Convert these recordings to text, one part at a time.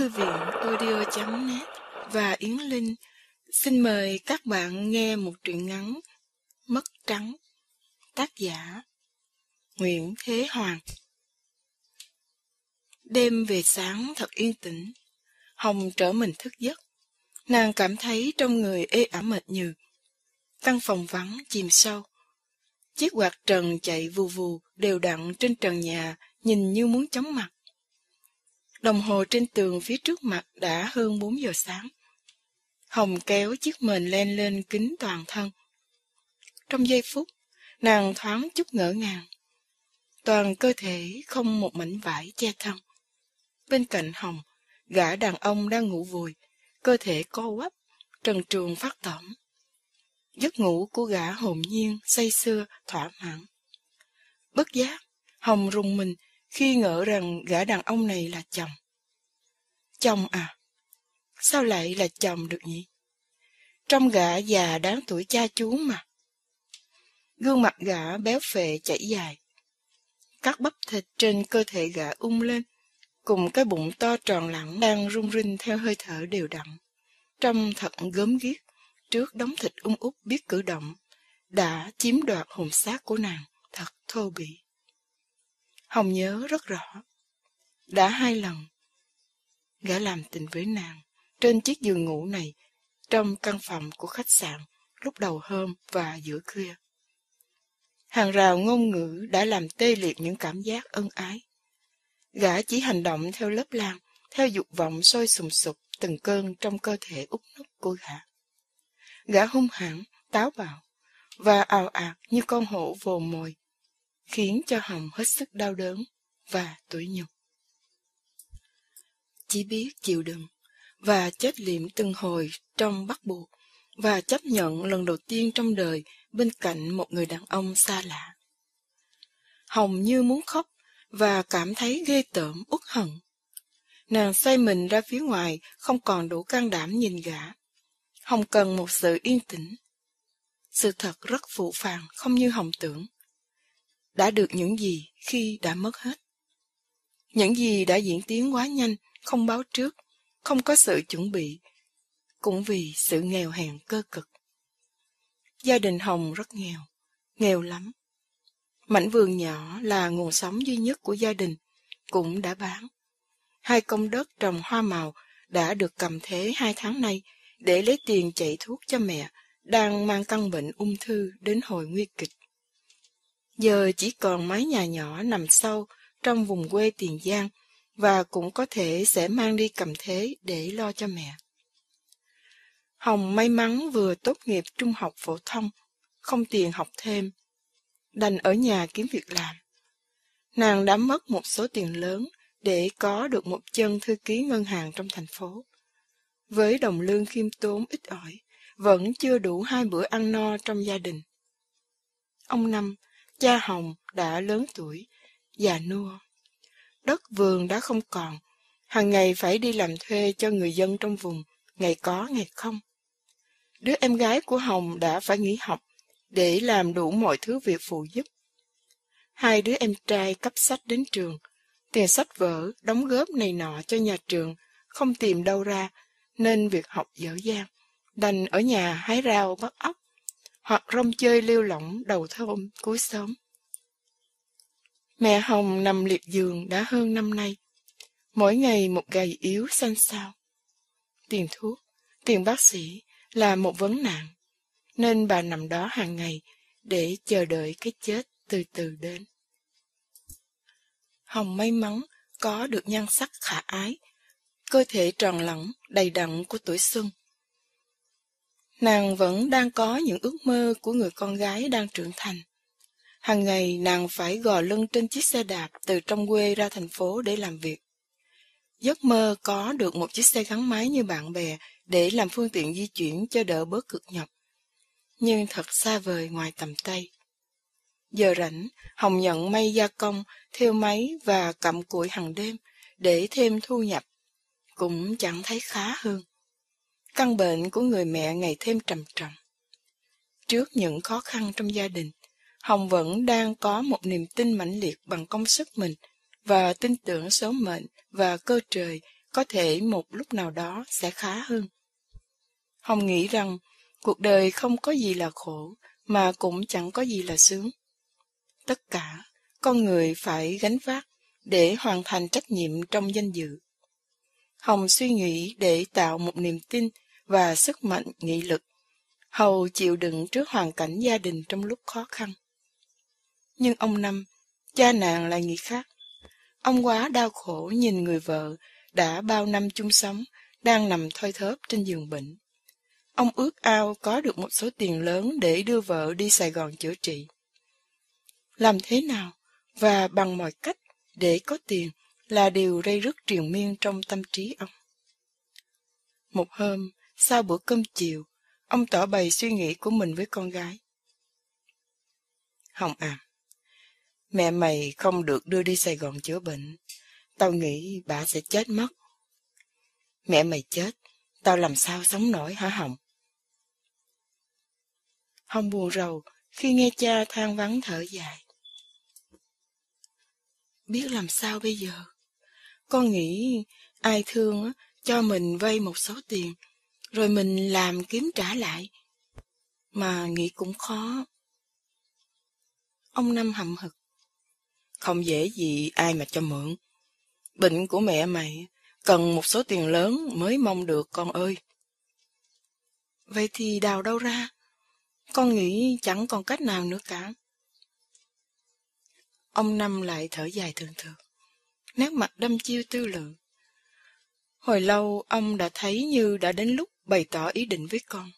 Thư viện audio.net và Yến Linh xin mời các bạn nghe một truyện ngắn Mất Trắng, Tác giả Nguyễn Thế Hoàng. Đêm về sáng thật yên tĩnh, Hồng trở mình thức giấc. Nàng cảm thấy trong người ê ẩm mệt nhừ. Căn phòng vắng chìm sâu. Chiếc quạt trần chạy vù vù, đều đặn trên trần nhà, nhìn như muốn chóng mặt. Đồng hồ trên tường phía trước mặt đã hơn 4 giờ sáng. Hồng kéo chiếc mền len lên kính toàn thân. Trong giây phút, nàng thoáng chút ngỡ ngàng. Toàn cơ thể không một mảnh vải che thân. Bên cạnh Hồng, gã đàn ông đang ngủ vùi, cơ thể co quắp, trần truồng phát tỏm. Giấc ngủ của gã hồn nhiên, say sưa, thỏa mãn. Bất giác, Hồng rùng mình khi ngỡ rằng gã đàn ông này là chồng. Chồng à? Sao lại là chồng được nhỉ? Trong gã già đáng tuổi cha chú mà. Gương mặt gã béo phệ chảy dài. Các bắp thịt trên cơ thể gã ung lên, cùng cái bụng to tròn lẳng đang rung rinh theo hơi thở đều đặn. Trông thật gớm ghiếc, trước đống thịt ung út biết cử động, đã chiếm đoạt hồn xác của nàng, thật thô bỉ. Hồng nhớ rất rõ. Đã hai lần, gã làm tình với nàng trên chiếc giường ngủ này trong căn phòng của khách sạn lúc đầu hôm và giữa khuya. Hàng rào ngôn ngữ đã làm tê liệt những cảm giác ân ái. Gã chỉ hành động theo lớp lan, theo dục vọng sôi sùng sục từng cơn trong cơ thể út nút của gã. Gã hung hãn, táo bạo, và ào ạt như con hổ vồ mồi, khiến cho Hồng hết sức đau đớn và tủi nhục. Chỉ biết chịu đựng và chết liệm từng hồi trong bắt buộc và chấp nhận lần đầu tiên trong đời bên cạnh một người đàn ông xa lạ. Hồng như muốn khóc và cảm thấy ghê tởm uất hận. Nàng xoay mình ra phía ngoài, không còn đủ can đảm nhìn gã. Hồng cần một sự yên tĩnh. Sự thật rất phụ phàng, không như Hồng tưởng đã được những gì khi đã mất hết. Những gì đã diễn tiến quá nhanh, không báo trước, không có sự chuẩn bị, cũng vì sự nghèo hèn cơ cực. Gia đình Hồng rất nghèo, nghèo lắm. Mảnh vườn nhỏ là nguồn sống duy nhất của gia đình, cũng đã bán. Hai công đất trồng hoa màu đã được cầm thế hai tháng nay để lấy tiền chạy thuốc cho mẹ, đang mang căn bệnh ung thư đến hồi nguy kịch. Giờ chỉ còn mái nhà nhỏ nằm sâu trong vùng quê Tiền Giang và cũng có thể sẽ mang đi cầm thế để lo cho mẹ. Hồng may mắn vừa tốt nghiệp trung học phổ thông, không tiền học thêm, đành ở nhà kiếm việc làm. Nàng đã mất một số tiền lớn để có được một chân thư ký ngân hàng trong thành phố. Với đồng lương khiêm tốn ít ỏi, vẫn chưa đủ hai bữa ăn no trong gia đình. Ông Năm Cha Hồng đã lớn tuổi, già nua. Đất vườn đã không còn, hàng ngày phải đi làm thuê cho người dân trong vùng, ngày có ngày không. Đứa em gái của Hồng đã phải nghỉ học để làm đủ mọi thứ việc phụ giúp. Hai đứa em trai cấp sách đến trường, tiền sách vở, đóng góp này nọ cho nhà trường, không tìm đâu ra, nên việc học dở dang, đành ở nhà hái rau bắt ốc hoặc rong chơi lêu lỏng đầu thôn cuối sớm. Mẹ Hồng nằm liệt giường đã hơn năm nay, mỗi ngày một gầy yếu xanh xao. Tiền thuốc, tiền bác sĩ là một vấn nạn, nên bà nằm đó hàng ngày để chờ đợi cái chết từ từ đến. Hồng may mắn có được nhan sắc khả ái, cơ thể tròn lẳng, đầy đặn của tuổi xuân. Nàng vẫn đang có những ước mơ của người con gái đang trưởng thành. Hàng ngày nàng phải gò lưng trên chiếc xe đạp từ trong quê ra thành phố để làm việc. Giấc mơ có được một chiếc xe gắn máy như bạn bè để làm phương tiện di chuyển cho đỡ bớt cực nhọc. Nhưng thật xa vời ngoài tầm tay. Giờ rảnh, Hồng nhận may gia công, theo máy và cầm cụi hàng đêm để thêm thu nhập. Cũng chẳng thấy khá hơn. Căn bệnh của người mẹ ngày thêm trầm trọng. Trước những khó khăn trong gia đình, Hồng vẫn đang có một niềm tin mãnh liệt bằng công sức mình và tin tưởng số mệnh và cơ trời có thể một lúc nào đó sẽ khá hơn. Hồng nghĩ rằng cuộc đời không có gì là khổ, mà cũng chẳng có gì là sướng. Tất cả, con người phải gánh vác để hoàn thành trách nhiệm trong danh dự. Hồng suy nghĩ để tạo một niềm tin và sức mạnh nghị lực. Hầu chịu đựng trước hoàn cảnh gia đình trong lúc khó khăn. Nhưng ông Năm, cha nàng lại nghĩ khác. Ông quá đau khổ nhìn người vợ đã bao năm chung sống, đang nằm thoi thóp trên giường bệnh. Ông ước ao có được một số tiền lớn để đưa vợ đi Sài Gòn chữa trị. Làm thế nào và bằng mọi cách để có tiền là điều rây rứt triền miên trong tâm trí ông. Một hôm, sau bữa cơm chiều, ông tỏ bày suy nghĩ của mình với con gái. Hồng à, mẹ mày không được đưa đi Sài Gòn chữa bệnh. Tao nghĩ bà sẽ chết mất. Mẹ mày chết, tao làm sao sống nổi hả Hồng? Hồng buồn rầu khi nghe cha than vắng thở dài. Biết làm sao bây giờ? Con nghĩ ai thương cho mình vay một số tiền, rồi mình làm kiếm trả lại. Mà nghĩ cũng khó. Ông Năm hậm hực. Không dễ gì ai mà cho mượn. Bệnh của mẹ mày cần một số tiền lớn mới mong được con ơi. Vậy thì đào đâu ra? Con nghĩ chẳng còn cách nào nữa cả. Ông Năm lại thở dài thường thường, nét mặt đâm chiêu tư lự. Hồi lâu ông đã thấy như đã đến lúc bày tỏ ý định với con.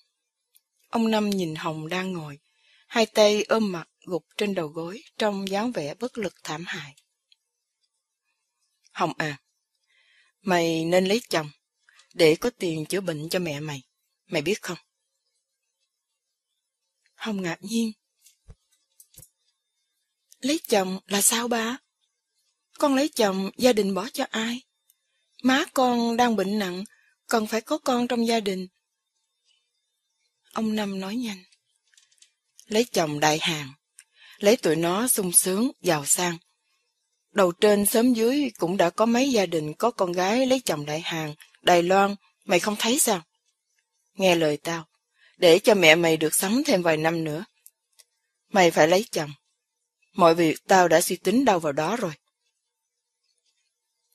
Ông Năm nhìn Hồng đang ngồi, hai tay ôm mặt gục trên đầu gối trong dáng vẻ bất lực thảm hại. Hồng à, mày nên lấy chồng, để có tiền chữa bệnh cho mẹ mày, mày biết không? Hồng ngạc nhiên. Lấy chồng là sao ba? Con lấy chồng gia đình bỏ cho ai? Má con đang bệnh nặng, cần phải có con trong gia đình. Ông Năm nói nhanh. Lấy chồng đại hàng, lấy tụi nó sung sướng, giàu sang. Đầu trên sớm dưới cũng đã có mấy gia đình có con gái lấy chồng đại hàng, Đài Loan, mày không thấy sao? Nghe lời tao, để cho mẹ mày được sống thêm vài năm nữa. Mày phải lấy chồng. Mọi việc tao đã suy tính đâu vào đó rồi.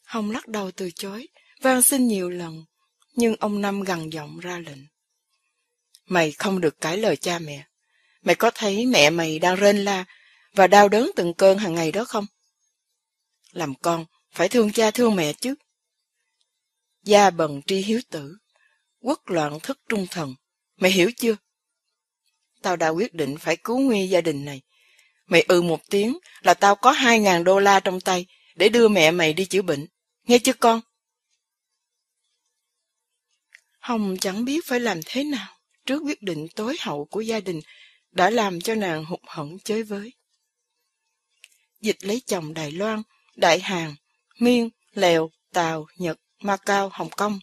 Hồng lắc đầu từ chối, van xin nhiều lần, nhưng ông Năm gằn giọng ra lệnh. Mày không được cãi lời cha mẹ. Mày có thấy mẹ mày đang rên la và đau đớn từng cơn hàng ngày đó không? Làm con, phải thương cha thương mẹ chứ. Gia bần tri hiếu tử, quốc loạn thức trung thần. Mày hiểu chưa? Tao đã quyết định phải cứu nguy gia đình này. Mày ừ một tiếng là tao có hai ngàn đô la trong tay để đưa mẹ mày đi chữa bệnh. Nghe chưa con? Hồng chẳng biết phải làm thế nào trước quyết định tối hậu của gia đình đã làm cho nàng hụt hẫng chơi với. Dịch lấy chồng Đài Loan, Đại Hàn, Miên, Lèo, Tàu, Nhật, Macau, Hồng Kông,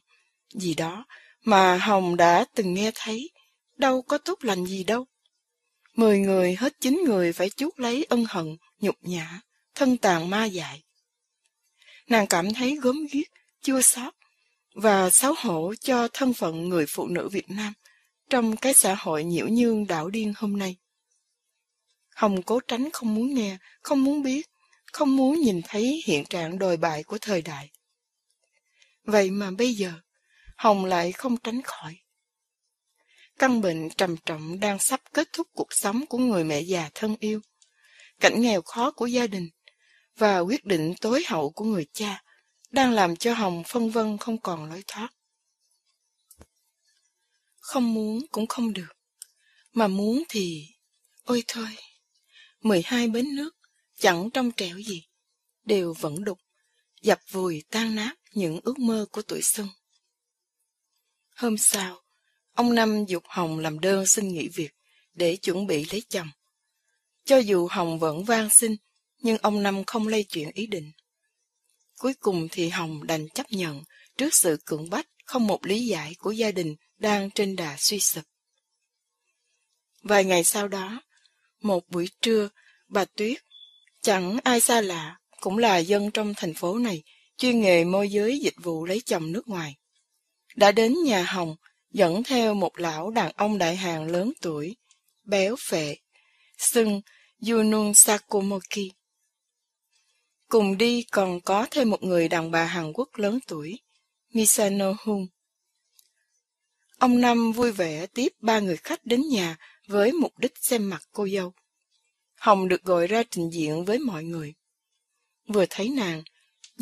gì đó mà Hồng đã từng nghe thấy, đâu có tốt lành gì đâu. Mười người hết chín người phải chuốc lấy ân hận, nhục nhã, thân tàn ma dại. Nàng cảm thấy gớm ghiếc, chua xót và xấu hổ cho thân phận người phụ nữ Việt Nam trong cái xã hội nhiễu nhương đảo điên hôm nay. Hồng cố tránh không muốn nghe, không muốn biết, không muốn nhìn thấy hiện trạng đồi bại của thời đại. Vậy mà bây giờ, Hồng lại không tránh khỏi. Căn bệnh trầm trọng đang sắp kết thúc cuộc sống của người mẹ già thân yêu. Cảnh nghèo khó của gia đình và quyết định tối hậu của người cha đang làm cho Hồng phân vân không còn lối thoát. Không muốn cũng không được, mà muốn thì... Ôi thôi, 12 bến nước, chẳng trong trẻo gì, đều vẫn đục, dập vùi tan nát những ước mơ của tuổi xuân. Hôm sau, ông Năm dục Hồng làm đơn xin nghỉ việc để chuẩn bị lấy chồng. Cho dù Hồng vẫn van xin, nhưng ông Năm không lay chuyện ý định. Cuối cùng thì Hồng đành chấp nhận trước sự cưỡng bách không một lý giải của gia đình đang trên đà suy sụp. Vài ngày sau đó, một buổi trưa, bà Tuyết, chẳng ai xa lạ, cũng là dân trong thành phố này, chuyên nghề môi giới dịch vụ lấy chồng nước ngoài. Đã đến nhà Hồng, dẫn theo một lão đàn ông đại hàng lớn tuổi, béo phệ, xưng Yunun Sakomoki. Cùng đi còn có thêm một người đàn bà Hàn Quốc lớn tuổi, Misano Hung. Ông Năm vui vẻ tiếp ba người khách đến nhà với mục đích xem mặt cô dâu. Hồng được gọi ra trình diện với mọi người. Vừa thấy nàng,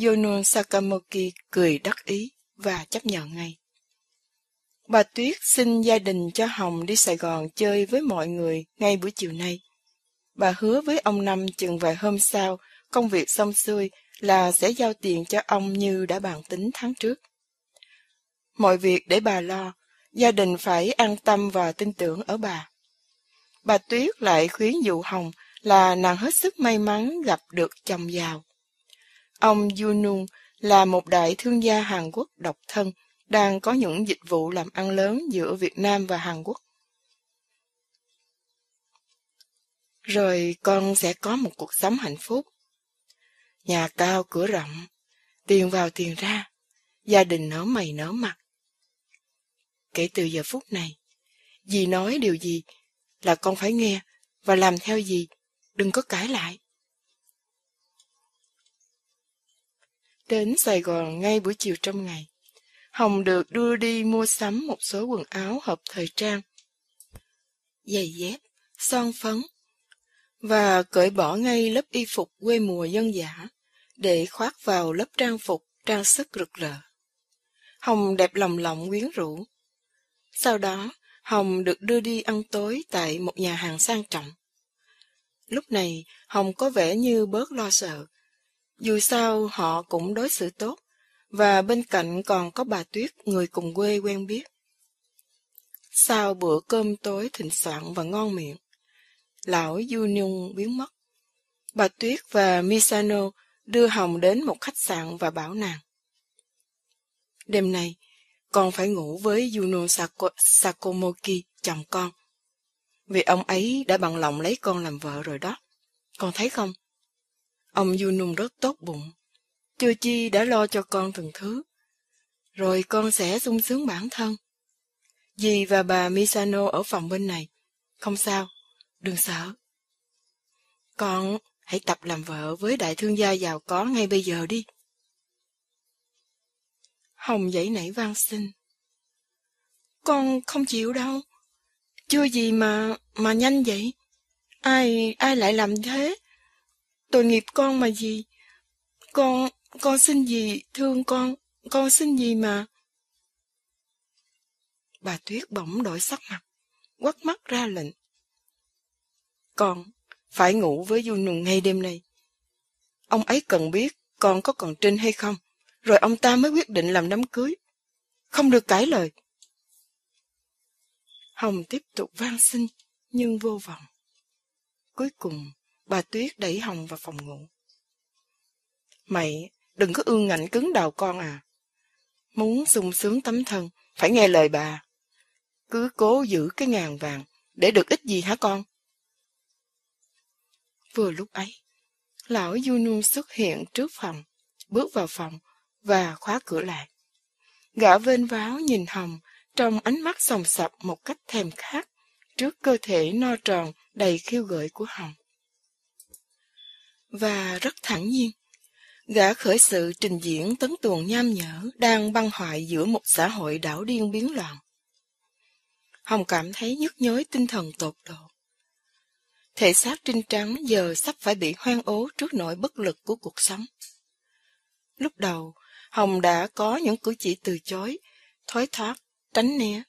Yonun Sakamoki cười đắc ý và chấp nhận ngay. Bà Tuyết xin gia đình cho Hồng đi Sài Gòn chơi với mọi người ngay buổi chiều nay. Bà hứa với ông Năm chừng vài hôm sau, công việc xong xuôi là sẽ giao tiền cho ông như đã bàn tính tháng trước. Mọi việc để bà lo, gia đình phải an tâm và tin tưởng ở bà. Bà Tuyết lại khuyến dụ Hồng là nàng hết sức may mắn gặp được chồng giàu. Ông Yunung là một đại thương gia Hàn Quốc độc thân, đang có những dịch vụ làm ăn lớn giữa Việt Nam và Hàn Quốc. Rồi con sẽ có một cuộc sống hạnh phúc. Nhà cao cửa rộng, tiền vào tiền ra, gia đình nở mày nở mặt. Kể từ giờ phút này, dì nói điều gì là con phải nghe và làm theo gì, đừng có cãi lại. Đến Sài Gòn ngay buổi chiều trong ngày, Hồng được đưa đi mua sắm một số quần áo hợp thời trang, giày dép, son phấn, và cởi bỏ ngay lớp y phục quê mùa dân dã để khoác vào lớp trang phục trang sức rực rỡ. Hồng đẹp lòng lộng quyến rũ. Sau đó, Hồng được đưa đi ăn tối tại một nhà hàng sang trọng. Lúc này, Hồng có vẻ như bớt lo sợ. Dù sao, họ cũng đối xử tốt, và bên cạnh còn có bà Tuyết, người cùng quê quen biết. Sau bữa cơm tối thịnh soạn và ngon miệng, lão Du Nhung biến mất. Bà Tuyết và Misano đưa Hồng đến một khách sạn và bảo nàng. Đêm nay, con phải ngủ với Juno Sako Sakomoki, chồng con. Vì ông ấy đã bằng lòng lấy con làm vợ rồi đó. Con thấy không? Ông Junum rất tốt bụng. Chưa chi đã lo cho con từng thứ. Rồi con sẽ sung sướng bản thân. Dì và bà Misano ở phòng bên này. Không sao, đừng sợ. Con hãy tập làm vợ với đại thương gia giàu có ngay bây giờ đi. Hồng dậy nảy van xin. Con không chịu đâu. Chưa gì mà, mà nhanh vậy. Ai, ai lại làm thế? Tội nghiệp con mà gì? Con, con xin gì, thương con, con xin gì mà. Bà Tuyết bỗng đổi sắc mặt, quắt mắt ra lệnh. Con phải ngủ với Du Nùng ngay đêm nay. Ông ấy cần biết con có còn trinh hay không, rồi ông ta mới quyết định làm đám cưới. Không được cãi lời. Hồng tiếp tục van xin, nhưng vô vọng. Cuối cùng, bà Tuyết đẩy Hồng vào phòng ngủ. Mày, đừng có ương ngạnh cứng đầu con à. Muốn sung sướng tấm thân, phải nghe lời bà. Cứ cố giữ cái ngàn vàng, để được ít gì hả con? Vừa lúc ấy, lão Yunu xuất hiện trước phòng, bước vào phòng và khóa cửa lại. Gã vên váo nhìn Hồng trong ánh mắt sòng sập một cách thèm khát trước cơ thể no tròn đầy khiêu gợi của Hồng. Và rất thẳng nhiên, gã khởi sự trình diễn tấn tuồng nham nhở đang băng hoại giữa một xã hội đảo điên biến loạn. Hồng cảm thấy nhức nhối tinh thần tột độ. Thể xác trinh trắng giờ sắp phải bị hoang ố trước nỗi bất lực của cuộc sống. Lúc đầu, Hồng đã có những cử chỉ từ chối, thoái thoát, tránh né.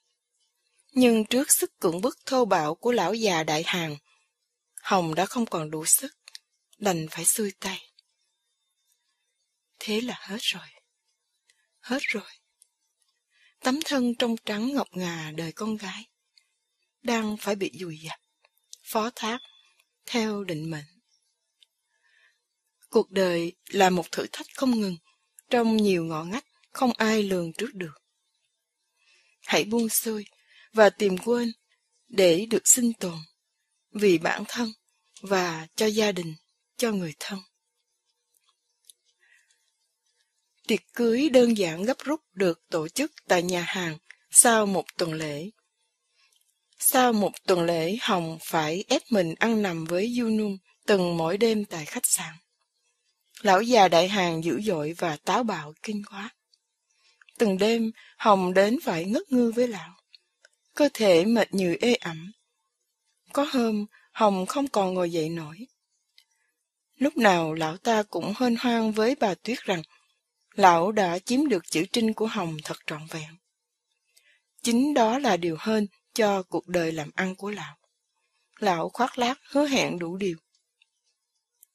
Nhưng trước sức cưỡng bức thô bạo của lão già đại hàng, Hồng đã không còn đủ sức, đành phải xuôi tay. Thế là hết rồi. Hết rồi. Tấm thân trong trắng ngọc ngà đời con gái, đang phải bị dùi dập, phó thác, theo định mệnh. Cuộc đời là một thử thách không ngừng, trong nhiều ngõ ngách không ai lường trước được. Hãy buông xuôi và tìm quên để được sinh tồn vì bản thân và cho gia đình, cho người thân. Tiệc cưới đơn giản gấp rút được tổ chức tại nhà hàng sau một tuần lễ. Sau một tuần lễ, Hồng phải ép mình ăn nằm với Yunum từng mỗi đêm tại khách sạn. Lão già đại hàng dữ dội và táo bạo kinh quá. Từng đêm, Hồng đến phải ngất ngư với lão. Cơ thể mệt như ê ẩm. Có hôm, Hồng không còn ngồi dậy nổi. Lúc nào lão ta cũng hên hoang với bà Tuyết rằng lão đã chiếm được chữ trinh của Hồng thật trọn vẹn. Chính đó là điều hơn cho cuộc đời làm ăn của lão. Lão khoác lác hứa hẹn đủ điều.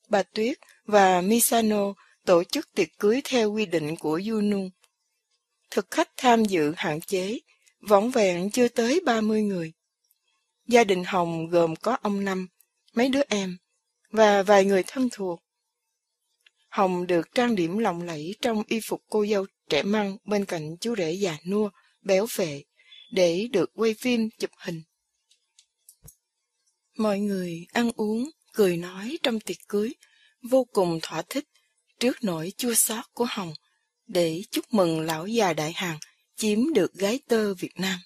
Bà Tuyết và Misano tổ chức tiệc cưới theo quy định của Yunu. Thực khách tham dự hạn chế, võng vẹn chưa tới 30 người. Gia đình Hồng gồm có ông Năm, mấy đứa em và vài người thân thuộc. Hồng được trang điểm lộng lẫy trong y phục cô dâu trẻ măng bên cạnh chú rể già nua, béo phệ, để được quay phim chụp hình. Mọi người ăn uống, cười nói trong tiệc cưới, vô cùng thỏa thích trước nỗi chua xót của Hồng để chúc mừng lão già đại hàng chiếm được gái tơ Việt Nam.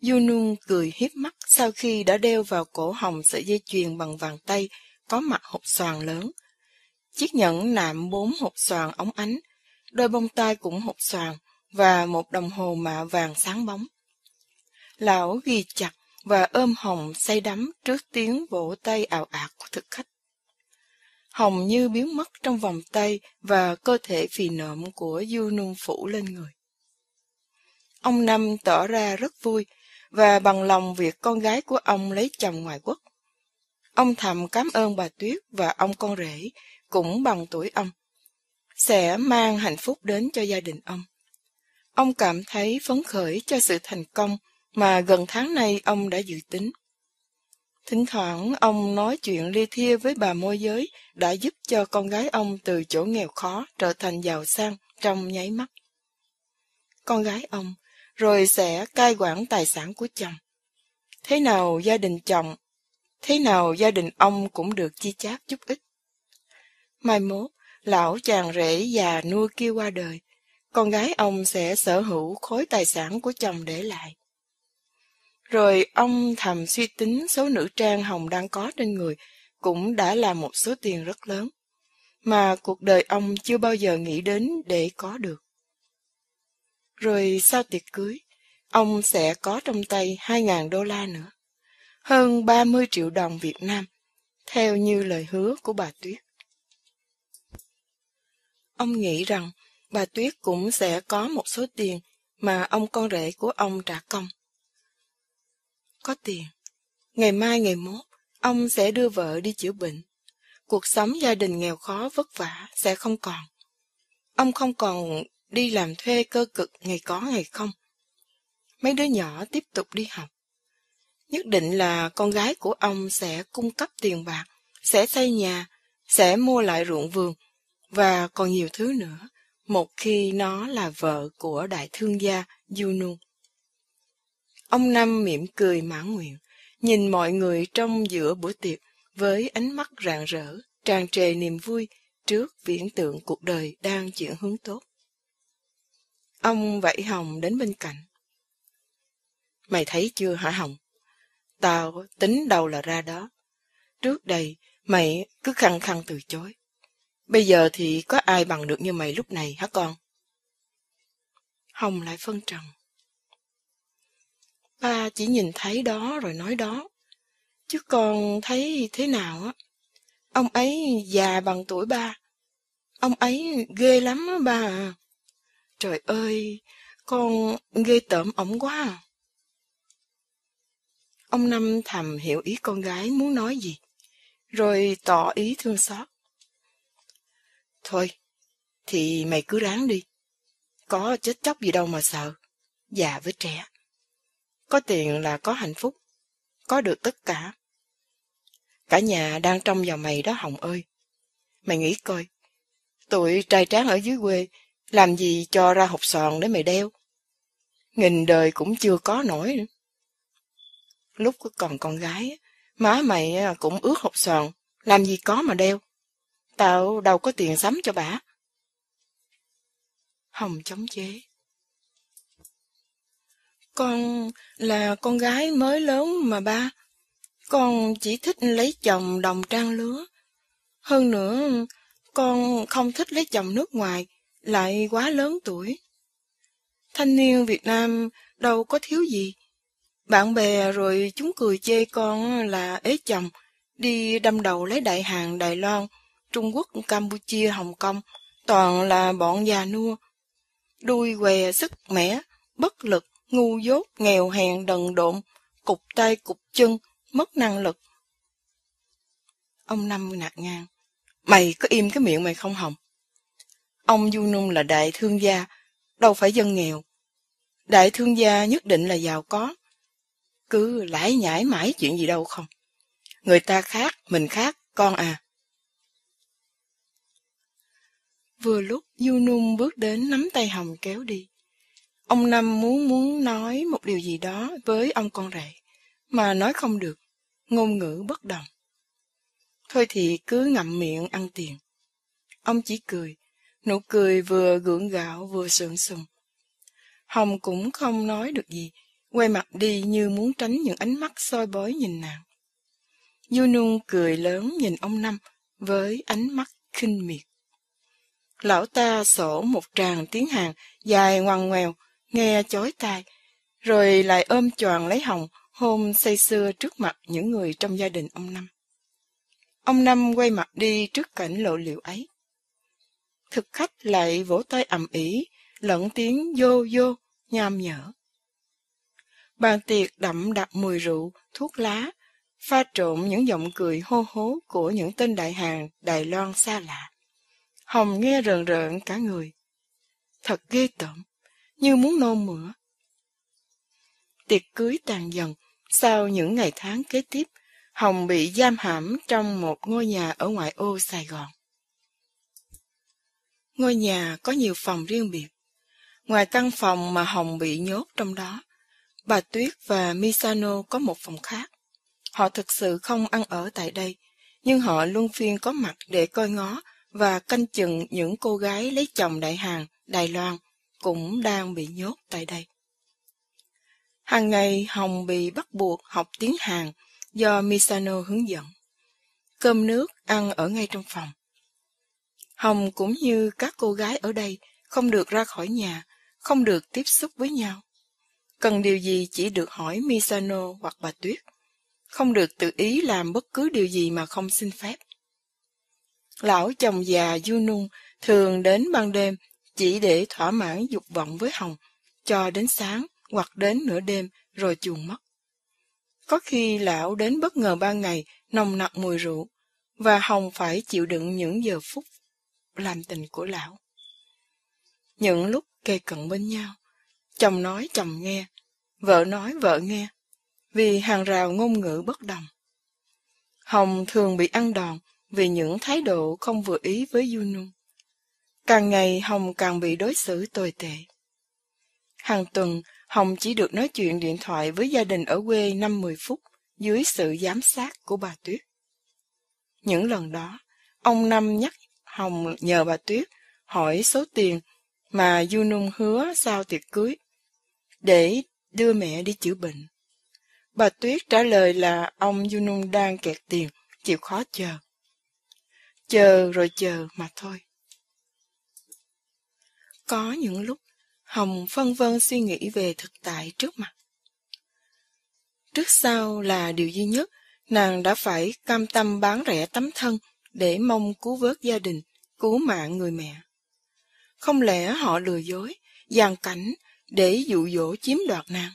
Yunung cười hiếp mắt sau khi đã đeo vào cổ Hồng sợi dây chuyền bằng vàng tay có mặt hộp xoàn lớn. Chiếc nhẫn nạm bốn hộp xoàn ống ánh, đôi bông tai cũng hộp xoàn và một đồng hồ mạ vàng sáng bóng. Lão ghi chặt và ôm Hồng say đắm trước tiếng vỗ tay ảo ạt của thực khách. Hồng như biến mất trong vòng tay và cơ thể phì nộm của Du Nung phủ lên người. Ông Năm tỏ ra rất vui và bằng lòng việc con gái của ông lấy chồng ngoài quốc. Ông thầm cảm ơn bà Tuyết và ông con rể, cũng bằng tuổi ông, sẽ mang hạnh phúc đến cho gia đình ông. Ông cảm thấy phấn khởi cho sự thành công mà gần tháng nay ông đã dự tính. Thỉnh thoảng ông nói chuyện ly thia với bà môi giới đã giúp cho con gái ông từ chỗ nghèo khó trở thành giàu sang trong nháy mắt. Con gái ông rồi sẽ cai quản tài sản của chồng. Thế nào gia đình chồng, thế nào gia đình ông cũng được chi chác chút ít. Mai mốt, lão chàng rể già nuôi kia qua đời, con gái ông sẽ sở hữu khối tài sản của chồng để lại. Rồi ông thầm suy tính số nữ trang hồng đang có trên người cũng đã là một số tiền rất lớn, mà cuộc đời ông chưa bao giờ nghĩ đến để có được. Rồi sau tiệc cưới, ông sẽ có trong tay 2.000 đô la nữa, hơn 30 triệu đồng Việt Nam, theo như lời hứa của bà Tuyết. Ông nghĩ rằng bà Tuyết cũng sẽ có một số tiền mà ông con rể của ông trả công. Có tiền, ngày mai ngày mốt, ông sẽ đưa vợ đi chữa bệnh. Cuộc sống gia đình nghèo khó vất vả sẽ không còn. Ông không còn đi làm thuê cơ cực ngày có ngày không. Mấy đứa nhỏ tiếp tục đi học. Nhất định là con gái của ông sẽ cung cấp tiền bạc, sẽ xây nhà, sẽ mua lại ruộng vườn và còn nhiều thứ nữa một khi nó là vợ của đại thương gia Yunu. Ông Năm mỉm cười mãn nguyện, nhìn mọi người trong giữa bữa tiệc với ánh mắt rạng rỡ, tràn trề niềm vui trước viễn tượng cuộc đời đang chuyển hướng tốt. Ông vẫy Hồng đến bên cạnh. Mày thấy chưa hả Hồng? Tao tính đâu là ra đó. Trước đây, mày cứ khăng khăng từ chối. Bây giờ thì có ai bằng được như mày lúc này hả con? Hồng lại phân trần. Ba chỉ nhìn thấy đó rồi nói đó. Chứ con thấy thế nào á? Ông ấy già bằng tuổi ba. Ông ấy ghê lắm á ba à. Trời ơi, con ghê tởm ổng quá à. Ông Năm thầm hiểu ý con gái muốn nói gì, rồi tỏ ý thương xót. Thôi, thì mày cứ ráng đi. Có chết chóc gì đâu mà sợ. Già với trẻ. Có tiền là có hạnh phúc. Có được tất cả. Cả nhà đang trông vào mày đó Hồng ơi. Mày nghĩ coi. Tụi trai tráng ở dưới quê làm gì cho ra hộp sòn để mày đeo. Nghìn đời cũng chưa có nổi nữa. Lúc còn con gái, má mày cũng ướt hộp sòn, làm gì có mà đeo. Tao đâu có tiền sắm cho bà. Hồng chống chế. Con là con gái mới lớn mà ba. Con chỉ thích lấy chồng đồng trang lứa. Hơn nữa, con không thích lấy chồng nước ngoài, lại quá lớn tuổi. Thanh niên Việt Nam đâu có thiếu gì. Bạn bè rồi chúng cười chê con là ế chồng, đi đâm đầu lấy đại hàng Đài Loan, Trung Quốc, Campuchia, Hồng Kông, toàn là bọn già nua. Đuôi què sức mẻ, bất lực, ngu dốt, nghèo hèn, đần độn, cục tay cục chân, mất năng lực. Ông Năm nạt ngang. Mày có im cái miệng mày không hồng? Ông Du Nung là đại thương gia, đâu phải dân nghèo. Đại thương gia nhất định là giàu có. Cứ lãi nhãi mãi chuyện gì đâu không. Người ta khác, mình khác, con à. Vừa lúc Du Nung bước đến nắm tay Hồng kéo đi. Ông Năm muốn muốn nói một điều gì đó với ông con rể, mà nói không được, ngôn ngữ bất đồng. Thôi thì cứ ngậm miệng ăn tiền. Ông chỉ cười, nụ cười vừa gượng gạo vừa sượng sùng. Hồng cũng không nói được gì, quay mặt đi như muốn tránh những ánh mắt soi bói nhìn nàng. Du Nung cười lớn nhìn ông Năm với ánh mắt khinh miệt. Lão ta sổ một tràng tiếng Hàn dài ngoằn ngoèo, nghe chói tai, rồi lại ôm choàng lấy Hồng, hôn say sưa trước mặt những người trong gia đình ông Năm. Ông Năm quay mặt đi trước cảnh lộ liễu ấy. Thực khách lại vỗ tay ầm ĩ, lẫn tiếng vô vô, nham nhở. Bàn tiệc đậm đặc mùi rượu, thuốc lá, pha trộn những giọng cười hô hố của những tên đại hàng Đài Loan xa lạ. Hồng nghe rợn rợn cả người. Thật ghê tởm, như muốn nôn mửa. Tiệc cưới tàn dần, sau những ngày tháng kế tiếp, Hồng bị giam hãm trong một ngôi nhà ở ngoại ô Sài Gòn. Ngôi nhà có nhiều phòng riêng biệt. Ngoài căn phòng mà Hồng bị nhốt trong đó, bà Tuyết và Misano có một phòng khác. Họ thực sự không ăn ở tại đây, nhưng họ luôn phiên có mặt để coi ngó và canh chừng những cô gái lấy chồng đại hàng Đài Loan cũng đang bị nhốt tại đây. Hàng ngày Hồng bị bắt buộc học tiếng Hàn do Misano hướng dẫn. Cơm nước ăn ở ngay trong phòng. Hồng cũng như các cô gái ở đây không được ra khỏi nhà, không được tiếp xúc với nhau. Cần điều gì chỉ được hỏi Misano hoặc bà Tuyết. Không được tự ý làm bất cứ điều gì mà không xin phép. Lão chồng già Junung thường đến ban đêm chỉ để thỏa mãn dục vọng với Hồng, cho đến sáng hoặc đến nửa đêm rồi chuồn mất. Có khi lão đến bất ngờ ban ngày, nồng nặc mùi rượu, và Hồng phải chịu đựng những giờ phút làm tình của lão. Những lúc kề cận bên nhau, chồng nói chồng nghe, vợ nói vợ nghe, vì hàng rào ngôn ngữ bất đồng. Hồng thường bị ăn đòn vì những thái độ không vừa ý với Yunung. Càng ngày Hồng càng bị đối xử tồi tệ. Hàng tuần, Hồng chỉ được nói chuyện điện thoại với gia đình ở quê 5-10 phút dưới sự giám sát của bà Tuyết. Những lần đó, ông Năm nhắc Hồng nhờ bà Tuyết hỏi số tiền mà Du Nung hứa sau tiệc cưới để đưa mẹ đi chữa bệnh. Bà Tuyết trả lời là ông Du Nung đang kẹt tiền, chịu khó chờ. Chờ rồi chờ mà thôi. Có những lúc Hồng phân vân suy nghĩ về thực tại trước mặt. Trước sau là điều duy nhất, nàng đã phải cam tâm bán rẻ tấm thân để mong cứu vớt gia đình, cứu mạng người mẹ. Không lẽ họ lừa dối, giàn cảnh để dụ dỗ chiếm đoạt nàng?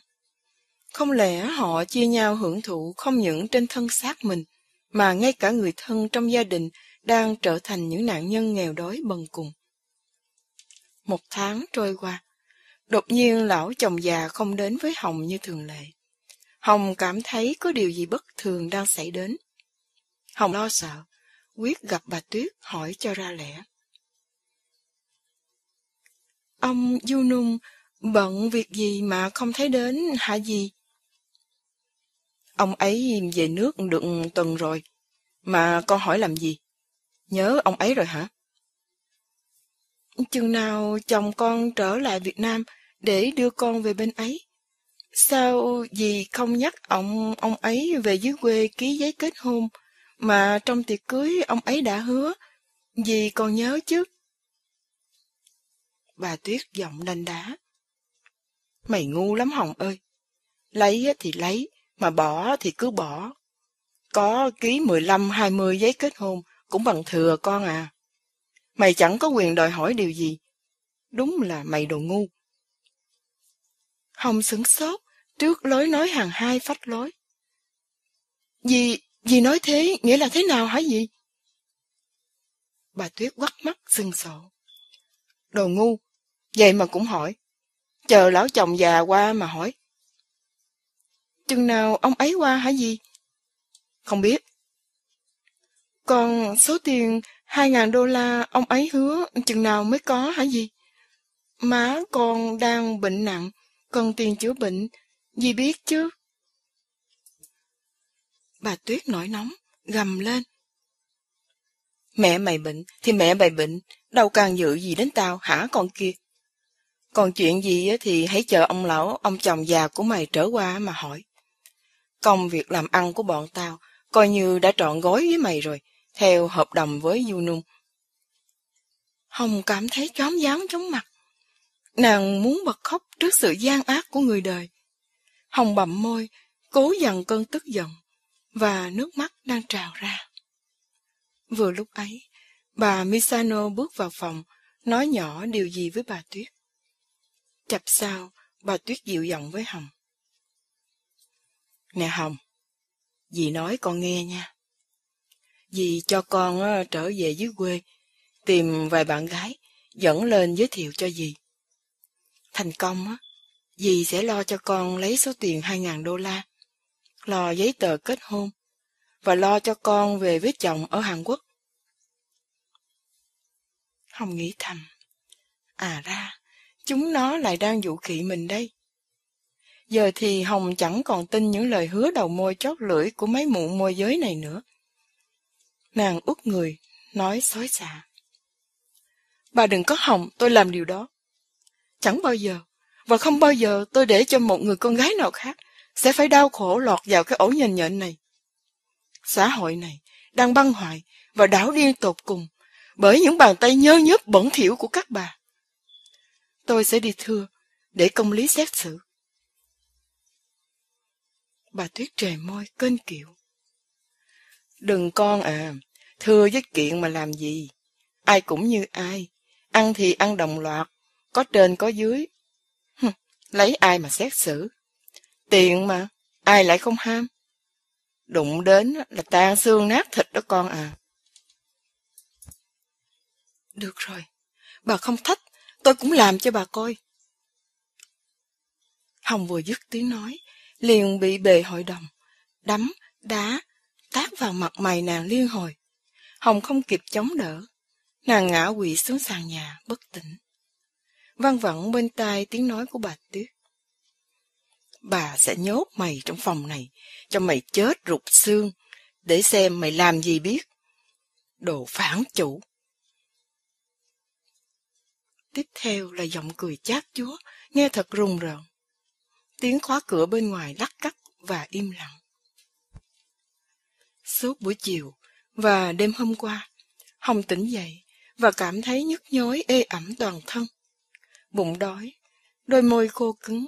Không lẽ họ chia nhau hưởng thụ không những trên thân xác mình, mà ngay cả người thân trong gia đình đang trở thành những nạn nhân nghèo đói bần cùng? Một tháng trôi qua, Đột nhiên lão chồng già không đến với Hồng như thường lệ. Hồng cảm thấy có điều gì bất thường đang xảy đến. Hồng lo sợ, quyết gặp bà Tuyết hỏi cho ra lẽ. Ông Du Nung bận việc gì mà không thấy đến hả gì? Ông ấy về nước được tuần rồi, mà con hỏi làm gì? Nhớ ông ấy rồi hả? chừng nào chồng con trở lại Việt Nam để đưa con về bên ấy. Sao dì không nhắc ông ông ấy về dưới quê ký giấy kết hôn, mà trong tiệc cưới ông ấy đã hứa, dì còn nhớ chứ? Bà Tuyết giọng đanh đá. Mày ngu lắm Hồng ơi. Lấy thì lấy, mà bỏ thì cứ bỏ. Có ký 15-20 giấy kết hôn cũng bằng thừa con à. Mày chẳng có quyền đòi hỏi điều gì. Đúng là mày đồ ngu. Hồng sửng sốt trước lối nói hàng hai phách lối. Dì, dì nói thế nghĩa là thế nào hả dì? Bà Tuyết quắt mắt sưng sổ. Đồ ngu, vậy mà cũng hỏi. Chờ lão chồng già qua mà hỏi. Chừng nào ông ấy qua hả dì? Không biết. Còn số tiền hai ngàn đô la ông ấy hứa chừng nào mới có hả gì Má con đang bệnh nặng, cần tiền chữa bệnh, gì biết chứ? Bà Tuyết nổi nóng, gầm lên. Mẹ mày bệnh thì mẹ mày bệnh, đâu càng dự gì đến tao hả con kia. Còn chuyện gì thì hãy chờ ông lão, ông chồng già của mày trở qua mà hỏi. Công việc làm ăn của bọn tao coi như đã trọn gói với mày rồi, theo hợp đồng với Du Nung. Hồng cảm thấy chóm dám chóng mặt. Nàng muốn bật khóc trước sự gian ác của người đời. Hồng bậm môi, cố dằn cơn tức giận, và nước mắt đang trào ra. Vừa lúc ấy, bà Misano bước vào phòng, nói nhỏ điều gì với bà Tuyết. Chập sao, bà Tuyết dịu giọng với Hồng. Nè Hồng, dì nói con nghe nha. Dì cho con trở về dưới quê, tìm vài bạn gái, dẫn lên giới thiệu cho dì. Thành công á, dì sẽ lo cho con lấy số tiền 2.000 đô la, lo giấy tờ kết hôn, và lo cho con về với chồng ở Hàn Quốc. Hồng nghĩ thầm, à ra, chúng nó lại đang dụ khị mình đây. Giờ thì Hồng chẳng còn tin những lời hứa đầu môi chót lưỡi của mấy mụ môi giới này nữa. Nàng út người, nói xói xả. Bà đừng có hòng tôi làm điều đó. Chẳng bao giờ, và không bao giờ tôi để cho một người con gái nào khác sẽ phải đau khổ lọt vào cái ổ nhện nhện này. Xã hội này đang băng hoại và đảo điên tột cùng bởi những bàn tay nhơ nhớp bẩn thỉu của các bà. Tôi sẽ đi thưa để công lý xét xử. Bà Tuyết trề môi, kênh kiệu. Đừng con à, thưa với kiện mà làm gì. Ai cũng như ai, ăn thì ăn đồng loạt, có trên có dưới. Lấy ai mà xét xử. Tiền mà, ai lại không ham. Đụng đến là tan xương nát thịt đó con à. Được rồi, bà không thách, tôi cũng làm cho bà coi. Hồng vừa dứt tiếng nói, liền bị bề hội đồng, đấm, đá, tát vào mặt mày nàng liên hồi. Hồng không kịp chống đỡ, nàng ngã quỵ xuống sàn nhà, bất tỉnh. Văng vẳng bên tai tiếng nói của bà Tuyết. Bà sẽ nhốt mày trong phòng này, cho mày chết rụt xương, để xem mày làm gì biết. Đồ phản chủ. Tiếp theo là giọng cười chát chúa, nghe thật rùng rợn tiếng khóa cửa bên ngoài lắc cắt và im lặng. Suốt buổi chiều và đêm hôm qua, Hồng tỉnh dậy và cảm thấy nhức nhối ê ẩm toàn thân. Bụng đói, đôi môi khô cứng.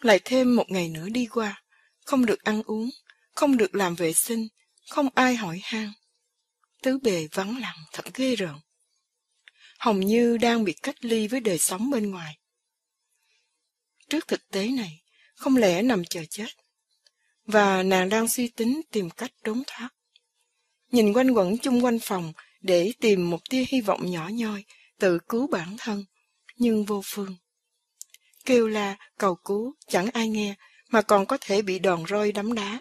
Lại thêm một ngày nữa đi qua, không được ăn uống, không được làm vệ sinh, không ai hỏi han. Tứ bề vắng lặng thật ghê rợn. Hồng như đang bị cách ly với đời sống bên ngoài trước thực tế này, không lẽ nằm chờ chết. Và nàng đang suy tính tìm cách trốn thoát. Nhìn quanh quẩn chung quanh phòng để tìm một tia hy vọng nhỏ nhoi, tự cứu bản thân, nhưng vô phương. Kêu la, cầu cứu, chẳng ai nghe, mà còn có thể bị đòn roi đấm đá.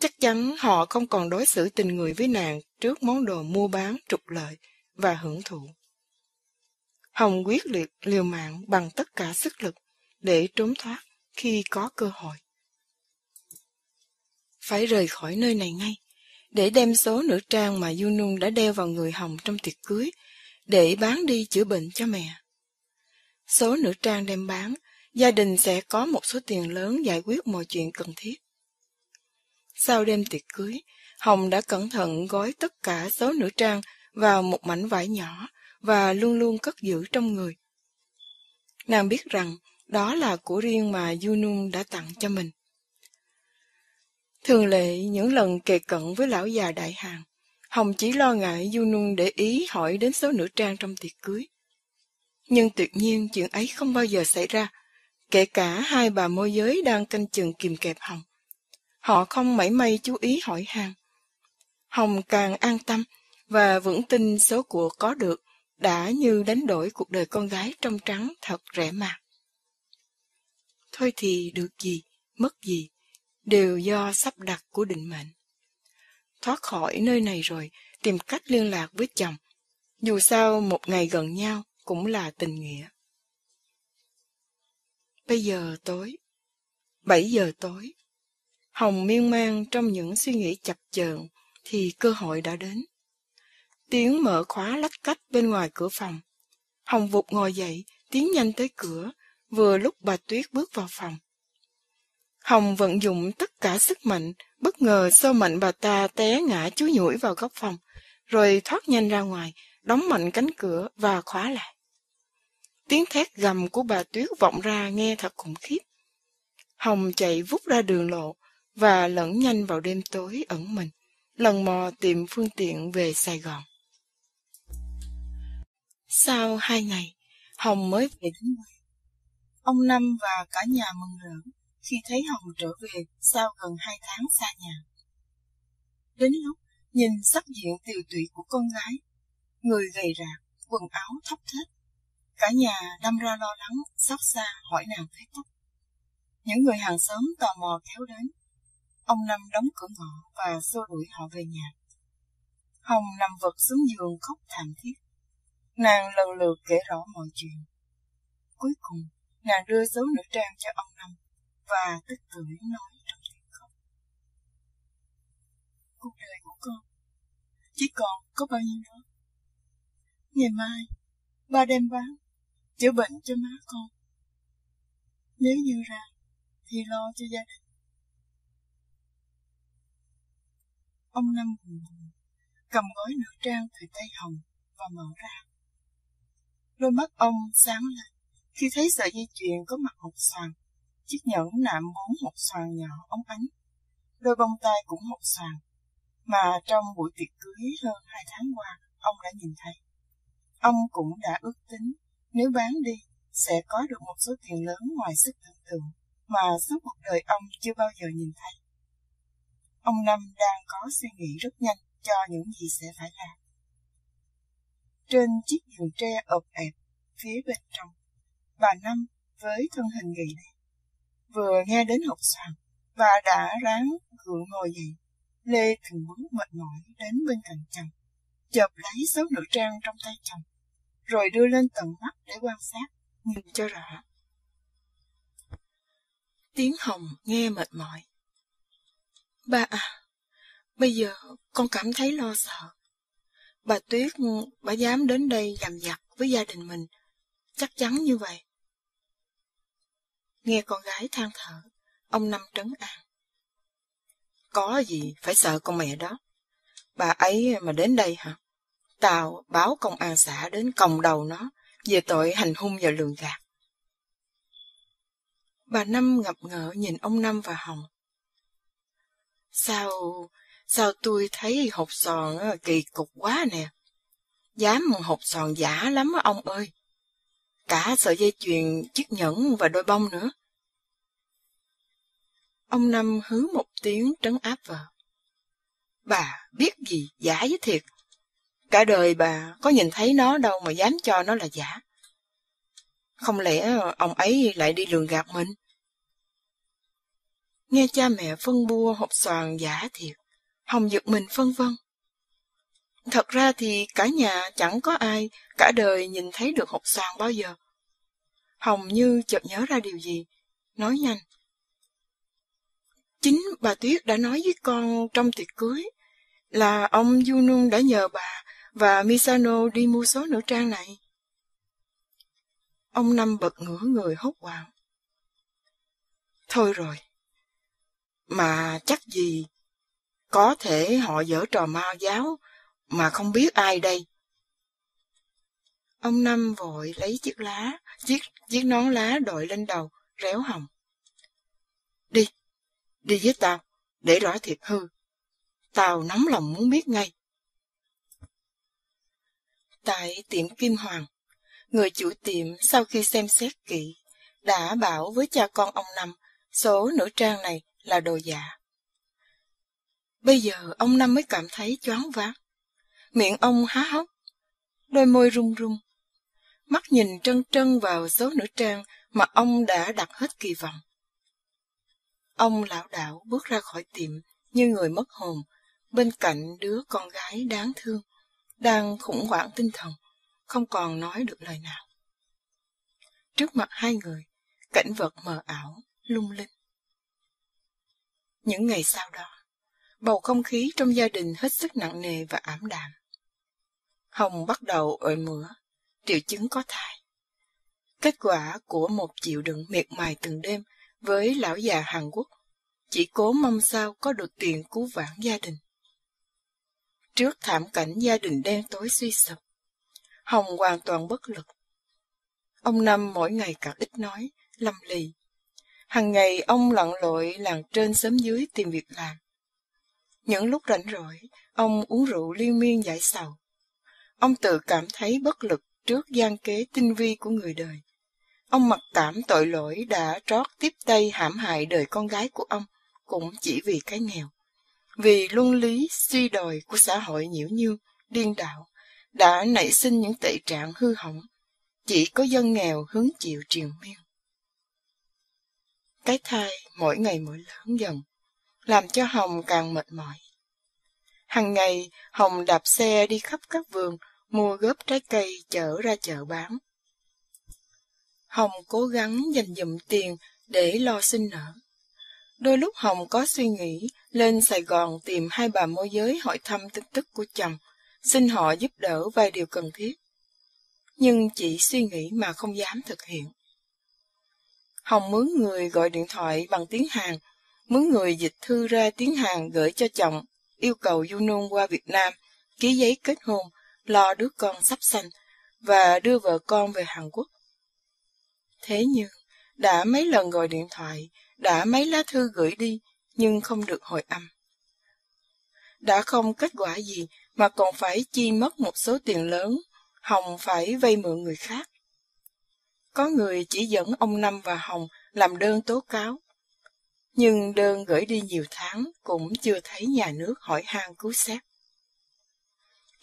Chắc chắn họ không còn đối xử tình người với nàng trước món đồ mua bán trục lợi và hưởng thụ. Hồng quyết liệt liều mạng bằng tất cả sức lực để trốn thoát khi có cơ hội. Phải rời khỏi nơi này ngay, để đem số nữ trang mà Yunung đã đeo vào người Hồng trong tiệc cưới, để bán đi chữa bệnh cho mẹ. Số nữ trang đem bán, gia đình sẽ có một số tiền lớn giải quyết mọi chuyện cần thiết. Sau đêm tiệc cưới, Hồng đã cẩn thận gói tất cả số nữ trang vào một mảnh vải nhỏ và luôn luôn cất giữ trong người. Nàng biết rằng đó là của riêng mà Yunung đã tặng cho mình. Thường lệ những lần kề cận với lão già đại hàng, Hồng chỉ lo ngại du nung để ý hỏi đến số nữ trang trong tiệc cưới. Nhưng tuyệt nhiên chuyện ấy không bao giờ xảy ra, kể cả hai bà môi giới đang canh chừng kìm kẹp Hồng. Họ không mảy may chú ý hỏi hàng. Hồng càng an tâm và vững tin số của có được đã như đánh đổi cuộc đời con gái trong trắng thật rẻ mạt. Thôi thì được gì, mất gì, đều do sắp đặt của định mệnh. Thoát khỏi nơi này rồi, tìm cách liên lạc với chồng. Dù sao một ngày gần nhau cũng là tình nghĩa. Bây giờ tối, 7 giờ tối, Hồng miên man trong những suy nghĩ chập chờn thì cơ hội đã đến. Tiếng mở khóa lách cách bên ngoài cửa phòng. Hồng vụt ngồi dậy, tiến nhanh tới cửa, vừa lúc bà Tuyết bước vào phòng. Hồng vận dụng tất cả sức mạnh, bất ngờ sâu mạnh bà ta té ngã chú nhủi vào góc phòng, rồi thoát nhanh ra ngoài, đóng mạnh cánh cửa và khóa lại. Tiếng thét gầm của bà Tuyết vọng ra nghe thật khủng khiếp. Hồng chạy vút ra đường lộ và lẫn nhanh vào đêm tối ẩn mình, lần mò tìm phương tiện về Sài Gòn. Sau hai ngày, Hồng mới về đến quê. Ông Năm và cả nhà mừng rỡ khi thấy Hồng trở về sau gần hai tháng xa nhà. Đến lúc nhìn sắc diện tiều tụy của con gái, người gầy rạc, quần áo thóc thết, cả nhà đâm ra lo lắng, xót xa hỏi nàng thấy tóc. Những người hàng xóm tò mò kéo đến. Ông Năm đóng cửa ngõ và xô đuổi họ về nhà. Hồng nằm vật xuống giường khóc thảm thiết. Nàng lần lượt kể rõ mọi chuyện. Cuối cùng, nàng đưa số nữ trang cho ông Năm và tức tưởi nói trong tiếng khóc. Cuộc đời của con chỉ còn có bao nhiêu đó. Ngày mai, ba đem bán, chữa bệnh cho má con. Nếu như ra, thì lo cho gia đình. Ông Năm buồn buồn, cầm gói nữ trang từ tay Hồng và mở ra. Đôi mắt ông sáng lên khi thấy sợi dây chuyền có mặt hột xoàn chiếc nhẫn nạm bốn một xoàn nhỏ ống ánh. Đôi bông tai cũng một xoàn, mà trong buổi tiệc cưới hơn hai tháng qua, ông đã nhìn thấy. Ông cũng đã ước tính, nếu bán đi, sẽ có được một số tiền lớn ngoài sức tưởng tượng, mà suốt cuộc đời ông chưa bao giờ nhìn thấy. Ông Năm đang có suy nghĩ rất nhanh cho những gì sẽ phải làm. Trên chiếc giường tre ộp ẹp, phía bên trong, bà Năm với thân hình gầy đen vừa nghe đến học sàn và đã ráng gượng ngồi dậy. Lê từng bước mệt mỏi đến bên cạnh chồng, chợp lấy số nữ trang trong tay chồng, rồi đưa lên tận mắt để quan sát, nhìn cho rõ. Tiếng Hồng nghe mệt mỏi. Ba à, bây giờ con cảm thấy lo sợ. Bà Tuyết, bà dám đến đây làm giặc với gia đình mình, chắc chắn như vậy. Nghe con gái than thở, ông Năm trấn an. Có gì phải sợ con mẹ đó. Bà ấy mà đến đây hả? Tao báo công an xã đến còng đầu nó về tội hành hung và lường gạt. Bà Năm ngập ngỡ nhìn ông Năm và Hồng. Sao, sao tôi thấy hộp sòn kỳ cục quá nè. Dám hộp sòn giả lắm á ông ơi. Cả sợi dây chuyền, chiếc nhẫn và đôi bông nữa. Ông Năm hứ một tiếng trấn áp vợ. Bà biết gì giả với thiệt. Cả đời bà có nhìn thấy nó đâu mà dám cho nó là giả. Không lẽ ông ấy lại đi lường gạt mình? Nghe cha mẹ phân bua hộp xoàn giả thiệt, Hồng giật mình phân vân. Thật ra thì cả nhà chẳng có ai cả đời nhìn thấy được hộp xoàn bao giờ. Hồng như chợt nhớ ra điều gì, nói nhanh. Chính bà Tuyết đã nói với con trong tiệc cưới là ông Du đã nhờ bà và Misano đi mua số nữ trang này. Ông Năm bật ngửa người hốt hoảng. Thôi rồi. Mà chắc gì có thể họ dở trò ma giáo mà không biết ai đây. Ông Năm vội lấy chiếc lá, chiếc, chiếc nón lá đội lên đầu, réo hồng. Đi, đi với tao, để rõ thiệt hư. Tao nóng lòng muốn biết ngay. Tại tiệm Kim Hoàng, người chủ tiệm sau khi xem xét kỹ, đã bảo với cha con ông Năm số nữ trang này là đồ giả. Bây giờ ông Năm mới cảm thấy choáng váng. Miệng ông há hốc, đôi môi run run. Mắt nhìn trân trân vào số nữ trang mà ông đã đặt hết kỳ vọng. Ông lão đảo bước ra khỏi tiệm như người mất hồn, bên cạnh đứa con gái đáng thương, đang khủng hoảng tinh thần, không còn nói được lời nào. Trước mặt hai người, cảnh vật mờ ảo, lung linh. Những ngày sau đó, bầu không khí trong gia đình hết sức nặng nề và ảm đạm. Hồng bắt đầu ội mửa, triệu chứng có thai. Kết quả của một chịu đựng miệt mài từng đêm với lão già Hàn Quốc, chỉ cố mong sao có được tiền cứu vãn gia đình. Trước thảm cảnh gia đình đen tối suy sụp, Hồng hoàn toàn bất lực. Ông Năm mỗi ngày càng ít nói, lầm lì. Hằng ngày ông lặn lội làng trên xóm dưới tìm việc làm. Những lúc rảnh rỗi, ông uống rượu liên miên giải sầu. Ông tự cảm thấy bất lực trước gian kế tinh vi của người đời. Ông mặc cảm tội lỗi đã trót tiếp tay hãm hại đời con gái của ông, cũng chỉ vì cái nghèo. Vì luân lý suy đồi của xã hội nhiễu nhương, điên đạo, đã nảy sinh những tệ trạng hư hỏng. Chỉ có dân nghèo hứng chịu triền miên. Cái thai mỗi ngày mỗi lớn dần, làm cho Hồng càng mệt mỏi. Hằng ngày, Hồng đạp xe đi khắp các vườn, mua góp trái cây chở ra chợ bán. Hồng cố gắng dành dụm tiền để lo sinh nở. Đôi lúc Hồng có suy nghĩ lên Sài Gòn tìm hai bà môi giới hỏi thăm tin tức của chồng, xin họ giúp đỡ vài điều cần thiết. Nhưng chỉ suy nghĩ mà không dám thực hiện. Hồng mướn người gọi điện thoại bằng tiếng Hàn, mướn người dịch thư ra tiếng Hàn gửi cho chồng, yêu cầu Yunun qua Việt Nam, ký giấy kết hôn, lo đứa con sắp sanh và đưa vợ con về Hàn Quốc. Thế nhưng, đã mấy lần gọi điện thoại, đã mấy lá thư gửi đi, nhưng không được hồi âm. Đã không kết quả gì mà còn phải chi mất một số tiền lớn, Hồng phải vay mượn người khác. Có người chỉ dẫn ông Năm và Hồng làm đơn tố cáo. Nhưng đơn gửi đi nhiều tháng cũng chưa thấy nhà nước hỏi han cứu xét.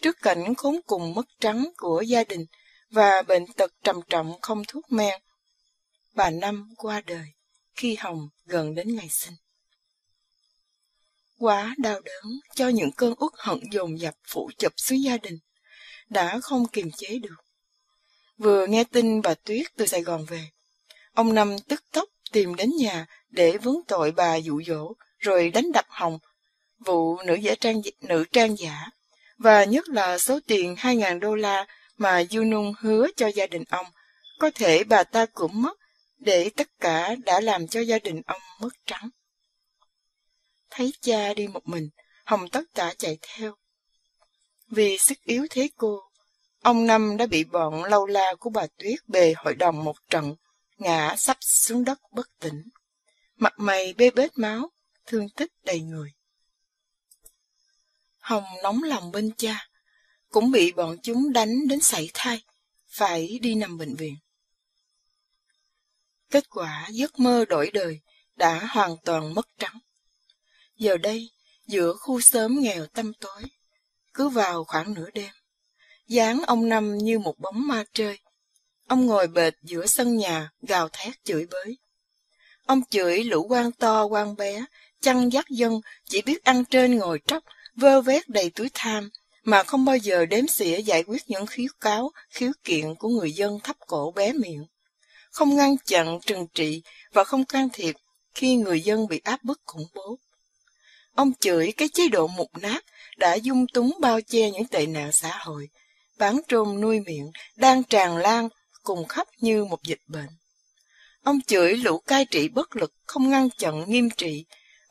Trước cảnh khốn cùng mất trắng của gia đình và bệnh tật trầm trọng không thuốc men, bà Năm qua đời khi Hồng gần đến ngày sinh. Quá đau đớn cho những cơn uất hận dồn dập phủ chụp xuống gia đình, đã không kiềm chế được. Vừa nghe tin bà Tuyết từ Sài Gòn về, ông Năm tức tốc tìm đến nhà để vướng tội bà dụ dỗ, rồi đánh đập Hồng, vụ nữ giả trang nữ trang giả, và nhất là số tiền 2.000 đô la mà Junung hứa cho gia đình ông, có thể bà ta cũng mất, để tất cả đã làm cho gia đình ông mất trắng. Thấy cha đi một mình, Hồng tất tả chạy theo. Vì sức yếu thế cô, Ông Năm đã bị bọn lâu la của bà Tuyết bề hội đồng một trận, ngã sắp xuống đất bất tỉnh. Mặt mày bê bết máu, thương tích đầy người. Hồng nóng lòng bên cha, cũng bị bọn chúng đánh đến sảy thai, phải đi nằm bệnh viện. Kết quả giấc mơ đổi đời đã hoàn toàn mất trắng. Giờ đây, giữa khu xóm nghèo tăm tối, cứ vào khoảng nửa đêm, dáng ông Năm như một bóng ma chơi. Ông ngồi bệt giữa sân nhà, gào thét chửi bới. Ông chửi lũ quan to quan bé, chăn dắt dân, chỉ biết ăn trên ngồi tróc, vơ vét đầy túi tham, mà không bao giờ đếm xỉa giải quyết những khiếu cáo, khiếu kiện của người dân thấp cổ bé miệng. Không ngăn chặn, trừng trị và không can thiệp khi người dân bị áp bức khủng bố. Ông chửi cái chế độ mục nát đã dung túng bao che những tệ nạn xã hội, bán trôn nuôi miệng đang tràn lan cùng khắp như một dịch bệnh. Ông chửi lũ cai trị bất lực không ngăn chặn nghiêm trị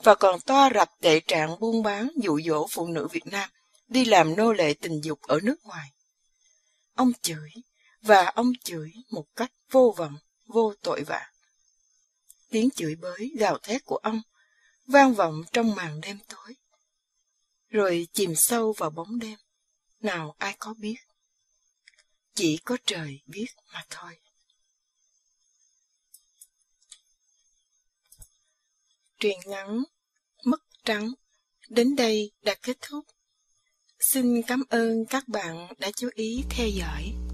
và còn toa rập tệ trạng buôn bán dụ dỗ phụ nữ Việt Nam đi làm nô lệ tình dục ở nước ngoài. Ông chửi và ông chửi một cách vô vọng, vô tội vạ. Tiếng chửi bới gào thét của ông vang vọng trong màn đêm tối. Rồi chìm sâu vào bóng đêm, nào ai có biết. Chỉ có trời biết mà thôi. Truyền ngắn Mất Trắng đến đây đã kết thúc. Xin cảm ơn các bạn đã chú ý theo dõi.